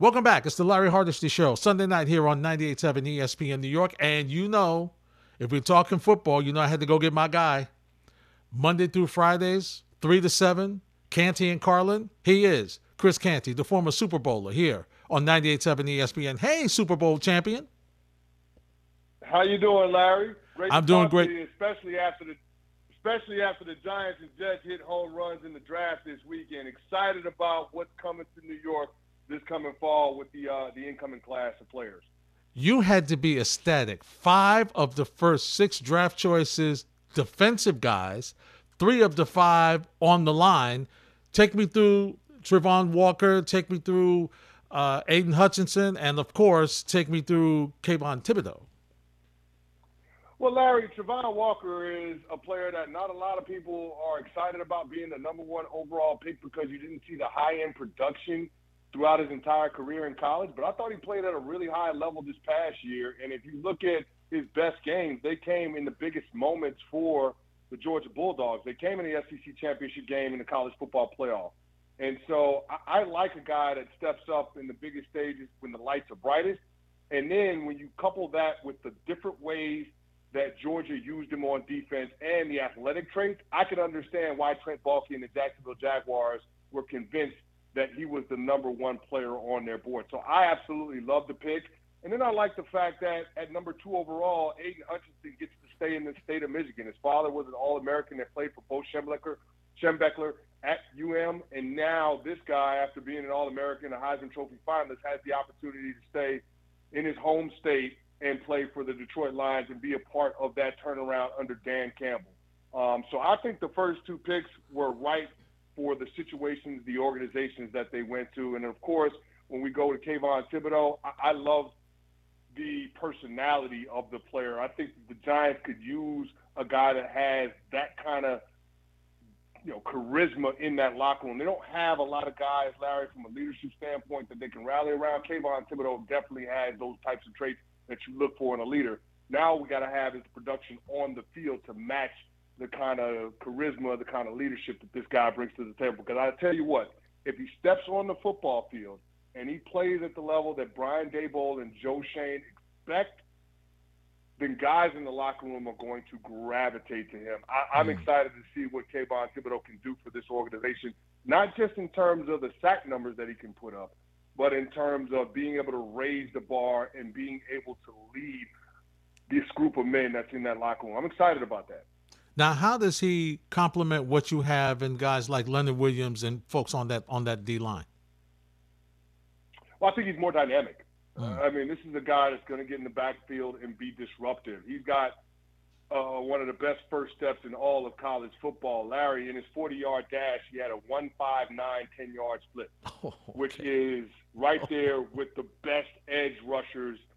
Welcome back. It's the Larry Hardesty Show, Sunday night here on 98.7 ESPN New York. And you know, if we're talking football, you know I had to go get my guy. Monday through Fridays, 3 to 7, Canty and Carlin. He is Chris Canty, the former Super Bowler here on 98.7 ESPN. Hey, Super Bowl champion. How you doing, Larry? Great I'm doing great. You, especially after the especially after the Giants and Jets hit home runs in the draft this weekend. Excited about what's coming to New York this coming fall with the uh, the incoming class of players. You had to be ecstatic. Five of the first six draft choices, defensive guys, three of the five on the line. Take me through Travon Walker. Take me through uh, Aidan Hutchinson, and of course, take me through Kayvon Thibodeaux. Well, Larry, Travon Walker is a player that not a lot of people are excited about being the number one overall pick because you didn't see the high end production throughout his entire career in college. But I thought he played at a really high level this past year. And if you look at his best games, they came in the biggest moments for the Georgia Bulldogs. They came in the SEC championship game in the college football playoff. And so I, I like a guy that steps up in the biggest stages when the lights are brightest. And then when you couple that with the different ways that Georgia used him on defense and the athletic traits, I can understand why Trent Baalke and the Jacksonville Jaguars were convinced that he was the number one player on their board. So I absolutely love the pick. And then I like the fact that at number two overall, Aidan Hutchinson gets to stay in the state of Michigan. His father was an All American that played for Bo Schembechler, at UM. And now this guy, after being an All American, a Heisman Trophy finalist, has the opportunity to stay in his home state and play for the Detroit Lions and be a part of that turnaround under Dan Campbell. Um, so I think the first two picks were right for the situations, the organizations that they went to. And of course, when we go to Kayvon Thibodeaux, I, I love the personality of the player. I think the Giants could use a guy that has that kind of you know charisma in that locker room. They don't have a lot of guys, Larry, from a leadership standpoint that they can rally around. Kayvon Thibodeaux definitely has those types of traits that you look for in a leader. Now we got to have his production on the field to match the kind of charisma, the kind of leadership that this guy brings to the table. Because I tell you what, if he steps on the football field and he plays at the level that Brian Daboll and Joe Schoen expect, then guys in the locker room are going to gravitate to him. I, am mm. excited to see what Kayvon Thibodeaux can do for this organization, not just in terms of the sack numbers that he can put up, but in terms of being able to raise the bar and being able to lead this group of men that's in that locker room. I'm excited about that. Now, how does he complement what you have in guys like Leonard Williams and folks on that on that D line? Well, I think he's more dynamic. Mm. Uh, I mean, this is a guy that's going to get in the backfield and be disruptive. He's got uh, one of the best first steps in all of college football. Larry, in his 40-yard dash, he had a 1-5-9 10-yard split, oh, okay. which is right there with the best edge rushers –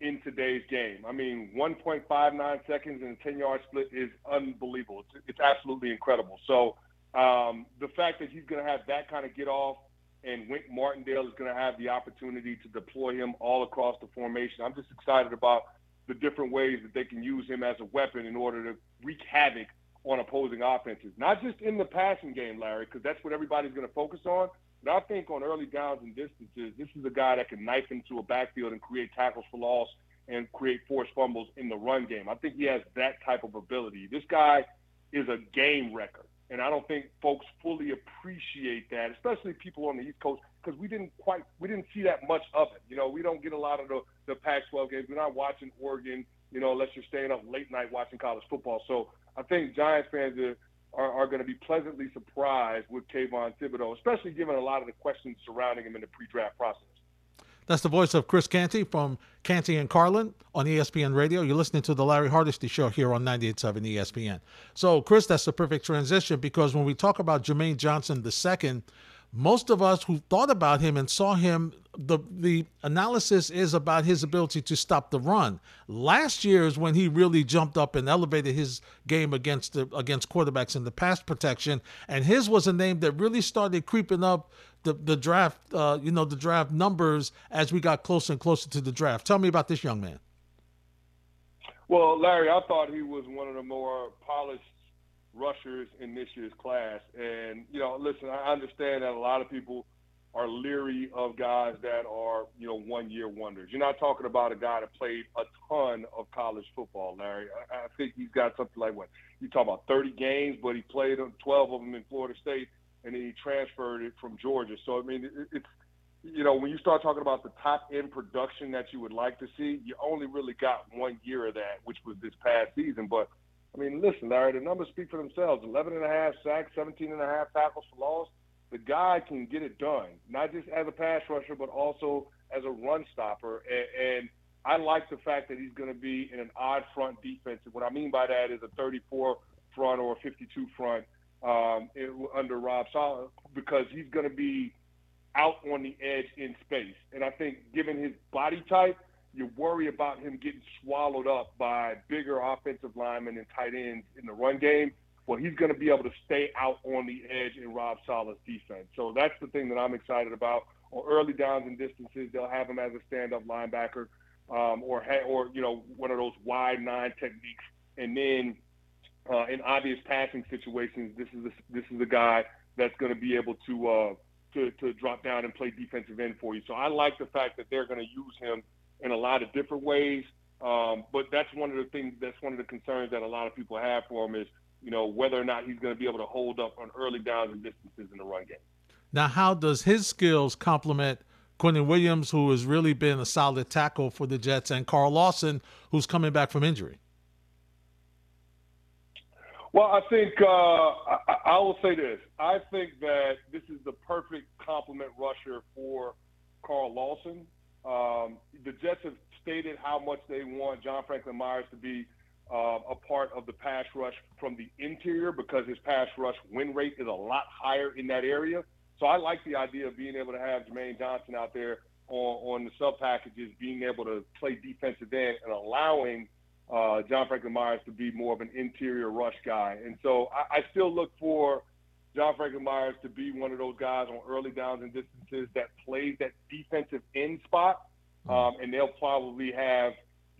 in today's game. I mean, 1.59 seconds and a 10 yard split is unbelievable. It's, it's absolutely incredible. So um, the fact that he's going to have that kind of get off and Wink Martindale is going to have the opportunity to deploy him all across the formation, I'm just excited about the different ways that they can use him as a weapon in order to wreak havoc on opposing offenses. Not just in the passing game, Larry, because that's what everybody's going to focus on. But I think on early downs and distances, this is a guy that can knife into a backfield and create tackles for loss and create forced fumbles in the run game. I think he has that type of ability. This guy is a game wrecker. And I don't think folks fully appreciate that, especially people on the East Coast, because we didn't quite we didn't see that much of it. You know, we don't get a lot of the, the Pac-12 games. We're not watching Oregon, you know, unless you're staying up late night watching college football. So I think Giants fans are are, are going to be pleasantly surprised with Kayvon Thibodeaux, especially given a lot of the questions surrounding him in the pre-draft process. That's the voice of Chris Canty from Canty and Carlin on ESPN Radio. You're listening to the Larry Hardesty Show here on 98.7 ESPN. So, Chris, that's the perfect transition because when we talk about Jermaine Johnson II, most of us who thought about him and saw him, the the analysis is about his ability to stop the run. Last year is when he really jumped up and elevated his game against the, against quarterbacks in the pass protection, and his was a name that really started creeping up the the draft, uh, you know, the draft numbers as we got closer and closer to the draft. Tell me about this young man. Well, Larry, I thought he was one of the more polished rushers in this year's class. And, you know, listen, I understand that a lot of people are leery of guys that are, you know, one year wonders. You're not talking about a guy that played a ton of college football, Larry. I, I think he's got something like what you talk about 30 games, but he played 12 of them in Florida State, and then he transferred it from Georgia. So I mean, it, it's you know, when you start talking about the top end production that you would like to see, you only really got one year of that, which was this past season. But I mean, listen, Larry, the numbers speak for themselves. 11 and a half sacks, 17 and a half tackles for loss the guy can get it done, not just as a pass rusher, but also as a run stopper. And, and I like the fact that he's going to be in an odd front defense. And what I mean by that is a 34 front or a 52 front um, under Rob Saleh because he's going to be out on the edge in space. And I think given his body type, you worry about him getting swallowed up by bigger offensive linemen and tight ends in the run game well, he's going to be able to stay out on the edge in Rob Saleh's defense. So that's the thing that I'm excited about. On early downs and distances, they'll have him as a stand-up linebacker, um, or or you know one of those wide nine techniques. And then uh, in obvious passing situations, this is a, this is a guy that's going to be able to, uh, to to drop down and play defensive end for you. So I like the fact that they're going to use him in a lot of different ways. Um, but that's one of the things. That's one of the concerns that a lot of people have for him is you know, whether or not he's going to be able to hold up on early downs and distances in the run game. Now, how does his skills complement Quinnen Williams, who has really been a solid tackle for the Jets, and Carl Lawson, who's coming back from injury? Well, I think uh, I, I, will say this. I think that this is the perfect complement rusher for Carl Lawson. Um, the Jets have stated how much they want John Franklin Myers to be uh, a part of the pass rush from the interior because his pass rush win rate is a lot higher in that area. So I like the idea of being able to have Jermaine Johnson out there on, on the sub packages, being able to play defensive end and allowing uh, John Franklin Myers to be more of an interior rush guy. And so I, I still look for John Franklin Myers to be one of those guys on early downs and distances that plays that defensive end spot. Um, and they'll probably have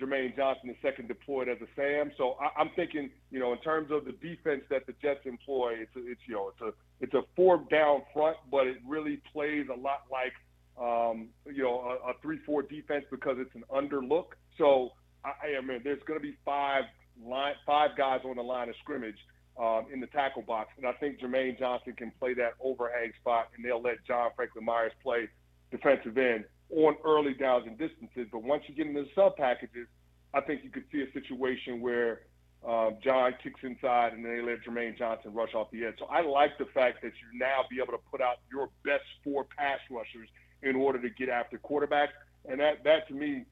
Jermaine Johnson the second deployed as a Sam. So I, am thinking, you know, in terms of the defense that the Jets employ, it's, a, it's you know, it's a it's a four down front, but it really plays a lot like um, you know a, a three four defense because it's an underlook. So I, I mean, there's going to be five line five guys on the line of scrimmage. Um, in the tackle box, and I think Jermaine Johnson can play that overhang spot, and they'll let John Franklin Myers play defensive end on early downs and distances. But once you get into the sub packages, I think you could see a situation where uh, John kicks inside and then they let Jermaine Johnson rush off the edge. So I like the fact that you now be able to put out your best four pass rushers in order to get after quarterbacks. And that, that to me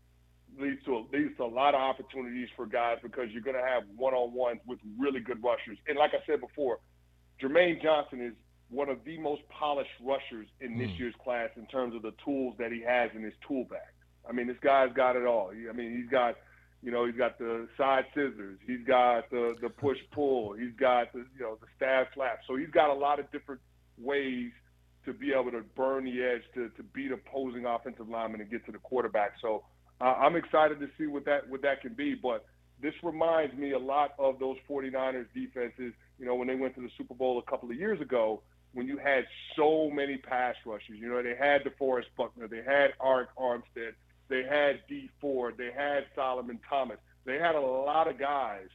leads to, a, leads to a lot of opportunities for guys because you're going to have one on ones with really good rushers. And like I said before, Jermaine Johnson is one of the most polished rushers in this mm. year's class in terms of the tools that he has in his tool bag. I mean, this guy's got it all. I mean, he's got, you know, he's got the side scissors, he's got the the push pull, he's got the you know the stab slap. So he's got a lot of different ways to be able to burn the edge to to beat opposing offensive linemen and get to the quarterback. So uh, I'm excited to see what that what that can be. But this reminds me a lot of those 49ers defenses. You know, when they went to the Super Bowl a couple of years ago when you had so many pass rushers. You know, they had DeForest Buckner, they had Arik Armstead, they had Dee Ford, they had Solomon Thomas. They had a lot of guys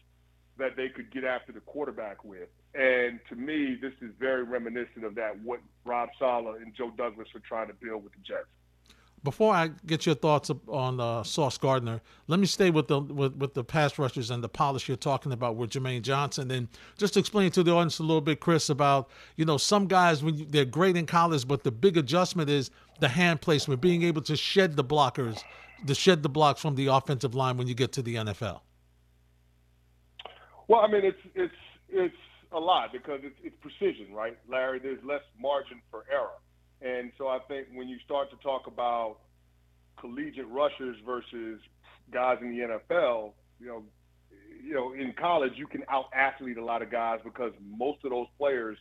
that they could get after the quarterback with. And to me, this is very reminiscent of that, what Rob Saleh and Joe Douglas were trying to build with the Jets before I get your thoughts on uh, Sauce Gardner, let me stay with the with, with the pass rushers and the polish you're talking about with Jermaine Johnson, and just explain to the audience a little bit, Chris, about you know some guys when you, they're great in college, but the big adjustment is the hand placement, being able to shed the blockers, to shed the blocks from the offensive line when you get to the NFL. Well, I mean, it's it's it's a lot because it's, it's precision, right, Larry? There's less margin for error. And so I think when you start to talk about collegiate rushers versus guys in the NFL, you know, you know, in college you can out athlete a lot of guys because most of those players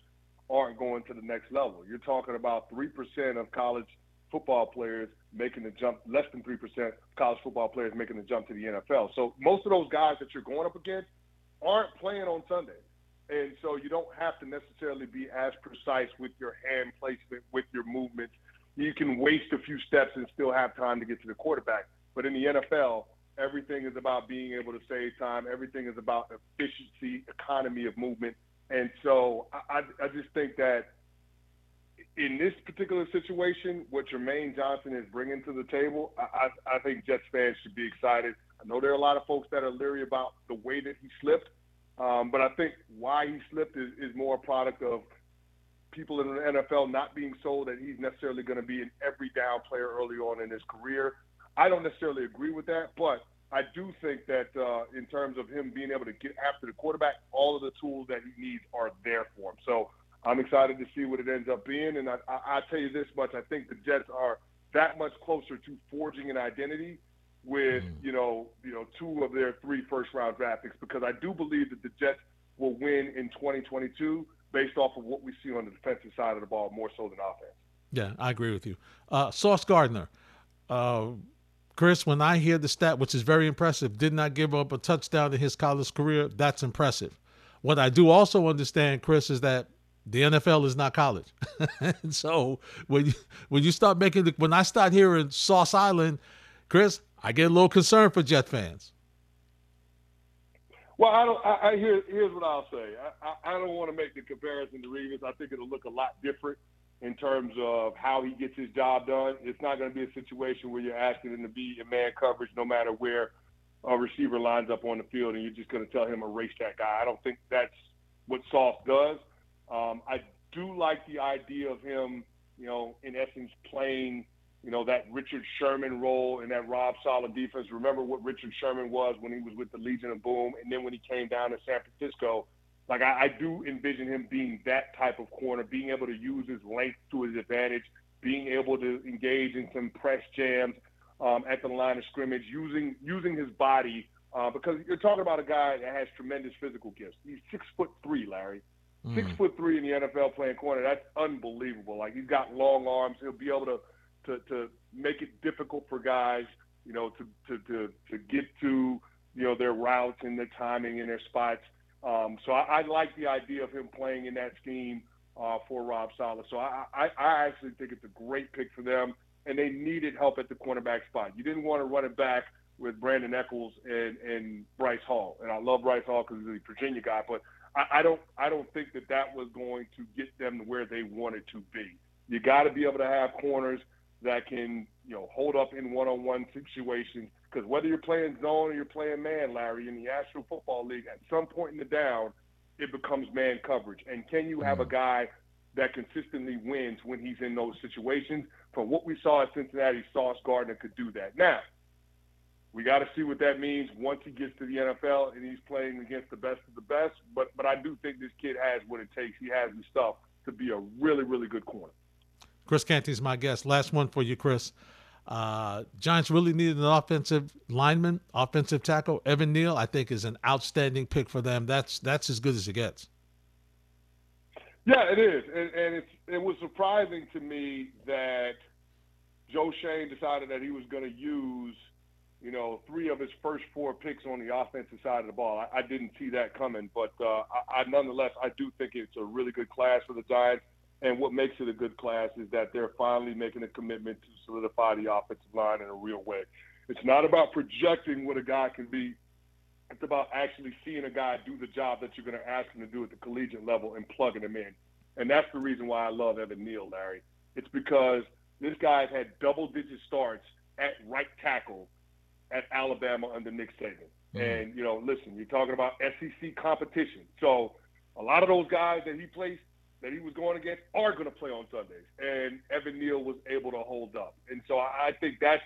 aren't going to the next level. You're talking about three percent of college football players making the jump, less than three percent college football players making the jump to the NFL. So most of those guys that you're going up against aren't playing on Sunday. And so you don't have to necessarily be as precise with your hand placement, with your movements, you can waste a few steps and still have time to get to the quarterback. But in the NFL, everything is about being able to save time. Everything is about efficiency, economy of movement. And so I, I just think that in this particular situation, what Jermaine Johnson is bringing to the table, I, I think Jets fans should be excited. I know there are a lot of folks that are leery about the way that he slipped, um, but I think why he slipped is, is more a product of people in the NFL not being sold that he's necessarily going to be an every down player early on in his career. I don't necessarily agree with that, but I do think that uh, in terms of him being able to get after the quarterback, all of the tools that he needs are there for him. So I'm excited to see what it ends up being. And I, I, I tell you this much: I think the Jets are that much closer to forging an identity with mm. you know you know two of their three first round draft picks because I do believe that the Jets will win in 2022 based off of what we see on the defensive side of the ball more so than offense. Yeah, I agree with you. Uh, Sauce Gardner, uh, Chris, when I hear the stat, which is very impressive, did not give up a touchdown in his college career, that's impressive. What I do also understand, Chris, is that the NFL is not college. and so when you when you start making the, when I start hearing Sauce Island, Chris, I get a little concerned for Jet fans. Well, I don't. I, I here, here's what I'll say. I, I, I don't want to make the comparison to Revis. I think it'll look a lot different in terms of how he gets his job done. It's not going to be a situation where you're asking him to be in man coverage no matter where a receiver lines up on the field, and you're just going to tell him to race that guy. I don't think that's what Sauce does. Um, I do like the idea of him, you know, in essence, playing you know, that Richard Sherman role in that Rob Saleh defense. Remember what Richard Sherman was when he was with the Legion of Boom, and then when he came down to San Francisco. Like I, I do envision him being that type of corner, being able to use his length to his advantage, being able to engage in some press jams um, at the line of scrimmage, using using his body uh, because you're talking about a guy that has tremendous physical gifts. He's six foot three, Larry. Mm. Six foot three in the NFL playing corner. That's unbelievable. Like he's got long arms. He'll be able to to, to make it difficult for guys, you know, to, to, to, to get to, you know, their routes and their timing and their spots. Um, so I, I like the idea of him playing in that scheme uh, for Rob Saleh. So I, I, I actually think it's a great pick for them, and they needed help at the cornerback spot. You didn't want to run it back with Brandon Echols and, and Bryce Hall, and I love Bryce Hall because he's a Virginia guy, but I, I don't I don't think that that was going to get them to where they wanted to be. You got to be able to have corners that can you know hold up in one-on-one situations. Because whether you're playing zone or you're playing man, Larry, in the National Football League, at some point in the down, it becomes man coverage. And can you have a mm-hmm. guy that consistently wins when he's in those situations? From what we saw at Cincinnati, Sauce Gardner could do that. Now, we got to see what that means once he gets to the NFL and he's playing against the best of the best. But but I do think this kid has what it takes. He has the stuff to be a really really good corner. Chris Canty is my guest. Last one for you, Chris. Uh, Giants really needed an offensive lineman, offensive tackle. Evan Neal, I think, is an outstanding pick for them. That's that's as good as it gets. Yeah, it is, and, and it's it was surprising to me that Joe Schoen decided that he was going to use, you know, three of his first four picks on the offensive side of the ball. I, I didn't see that coming, but uh, I, I nonetheless I do think it's a really good class for the Giants. And what makes it a good class is that they're finally making a commitment to solidify the offensive line in a real way. It's not about projecting what a guy can be. It's about actually seeing a guy do the job that you're going to ask him to do at the collegiate level and plugging him in. And that's the reason why I love Evan Neal, Larry. It's because this guy's had double-digit starts at right tackle at Alabama under Nick Saban. Mm-hmm. And, you know, listen, you're talking about SEC competition. So a lot of those guys that he plays that he was going against are going to play on Sundays, and Evan Neal was able to hold up. And so I think that's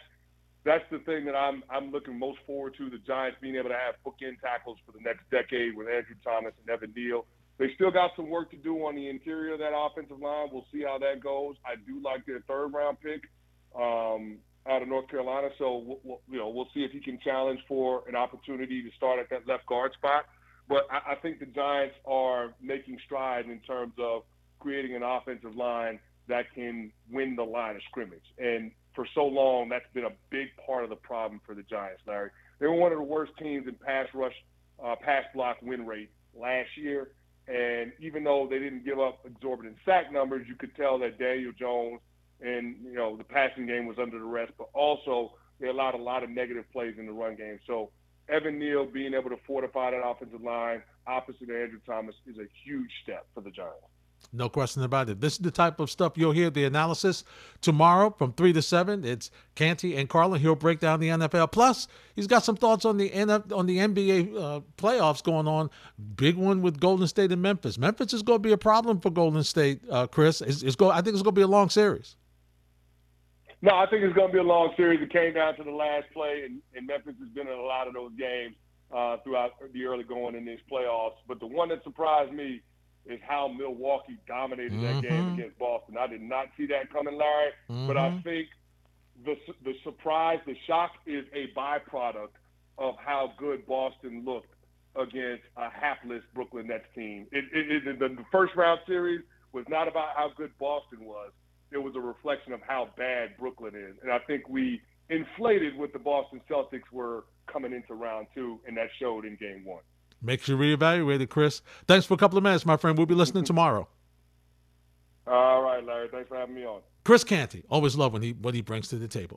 that's the thing that I'm I'm looking most forward to. The Giants being able to have bookend tackles for the next decade with Andrew Thomas and Evan Neal. They still got some work to do on the interior of that offensive line. We'll see how that goes. I do like their third round pick um, out of North Carolina, so we'll, we'll, you know we'll see if he can challenge for an opportunity to start at that left guard spot. But I, I think the Giants are making strides in terms of creating an offensive line that can win the line of scrimmage. And for so long, that's been a big part of the problem for the Giants, Larry. They were one of the worst teams in pass rush, uh, pass block win rate last year. And even though they didn't give up exorbitant sack numbers, you could tell that Daniel Jones and you know the passing game was under the rest, but also they allowed a lot of negative plays in the run game. So Evan Neal being able to fortify that offensive line opposite Andrew Thomas is a huge step for the Giants. No question about it. This is the type of stuff you'll hear the analysis tomorrow from three to seven. It's Canty and Carlin. He'll break down the NFL. Plus, he's got some thoughts on the on the NBA uh, playoffs going on. Big one with Golden State and Memphis. Memphis is going to be a problem for Golden State, uh, Chris. It's, it's go, I think it's going to be a long series. No, I think it's going to be a long series. It came down to the last play, and, and Memphis has been in a lot of those games uh, throughout the early going in these playoffs. But the one that surprised me is how Milwaukee dominated mm-hmm. that game against Boston. I did not see that coming, Larry. Mm-hmm. But I mm-hmm. think the the surprise, the shock, is a byproduct of how good Boston looked against a hapless Brooklyn Nets team. It, it, it, the first round series was not about how good Boston was. It was a reflection of how bad Brooklyn is. And I think we inflated what the Boston Celtics were coming into round two, and that showed in game one. Makes you reevaluate it, Chris. Thanks for a couple of minutes, my friend. We'll be listening tomorrow. All right, Larry. Thanks for having me on. Chris Canty. Always love when he what he brings to the table.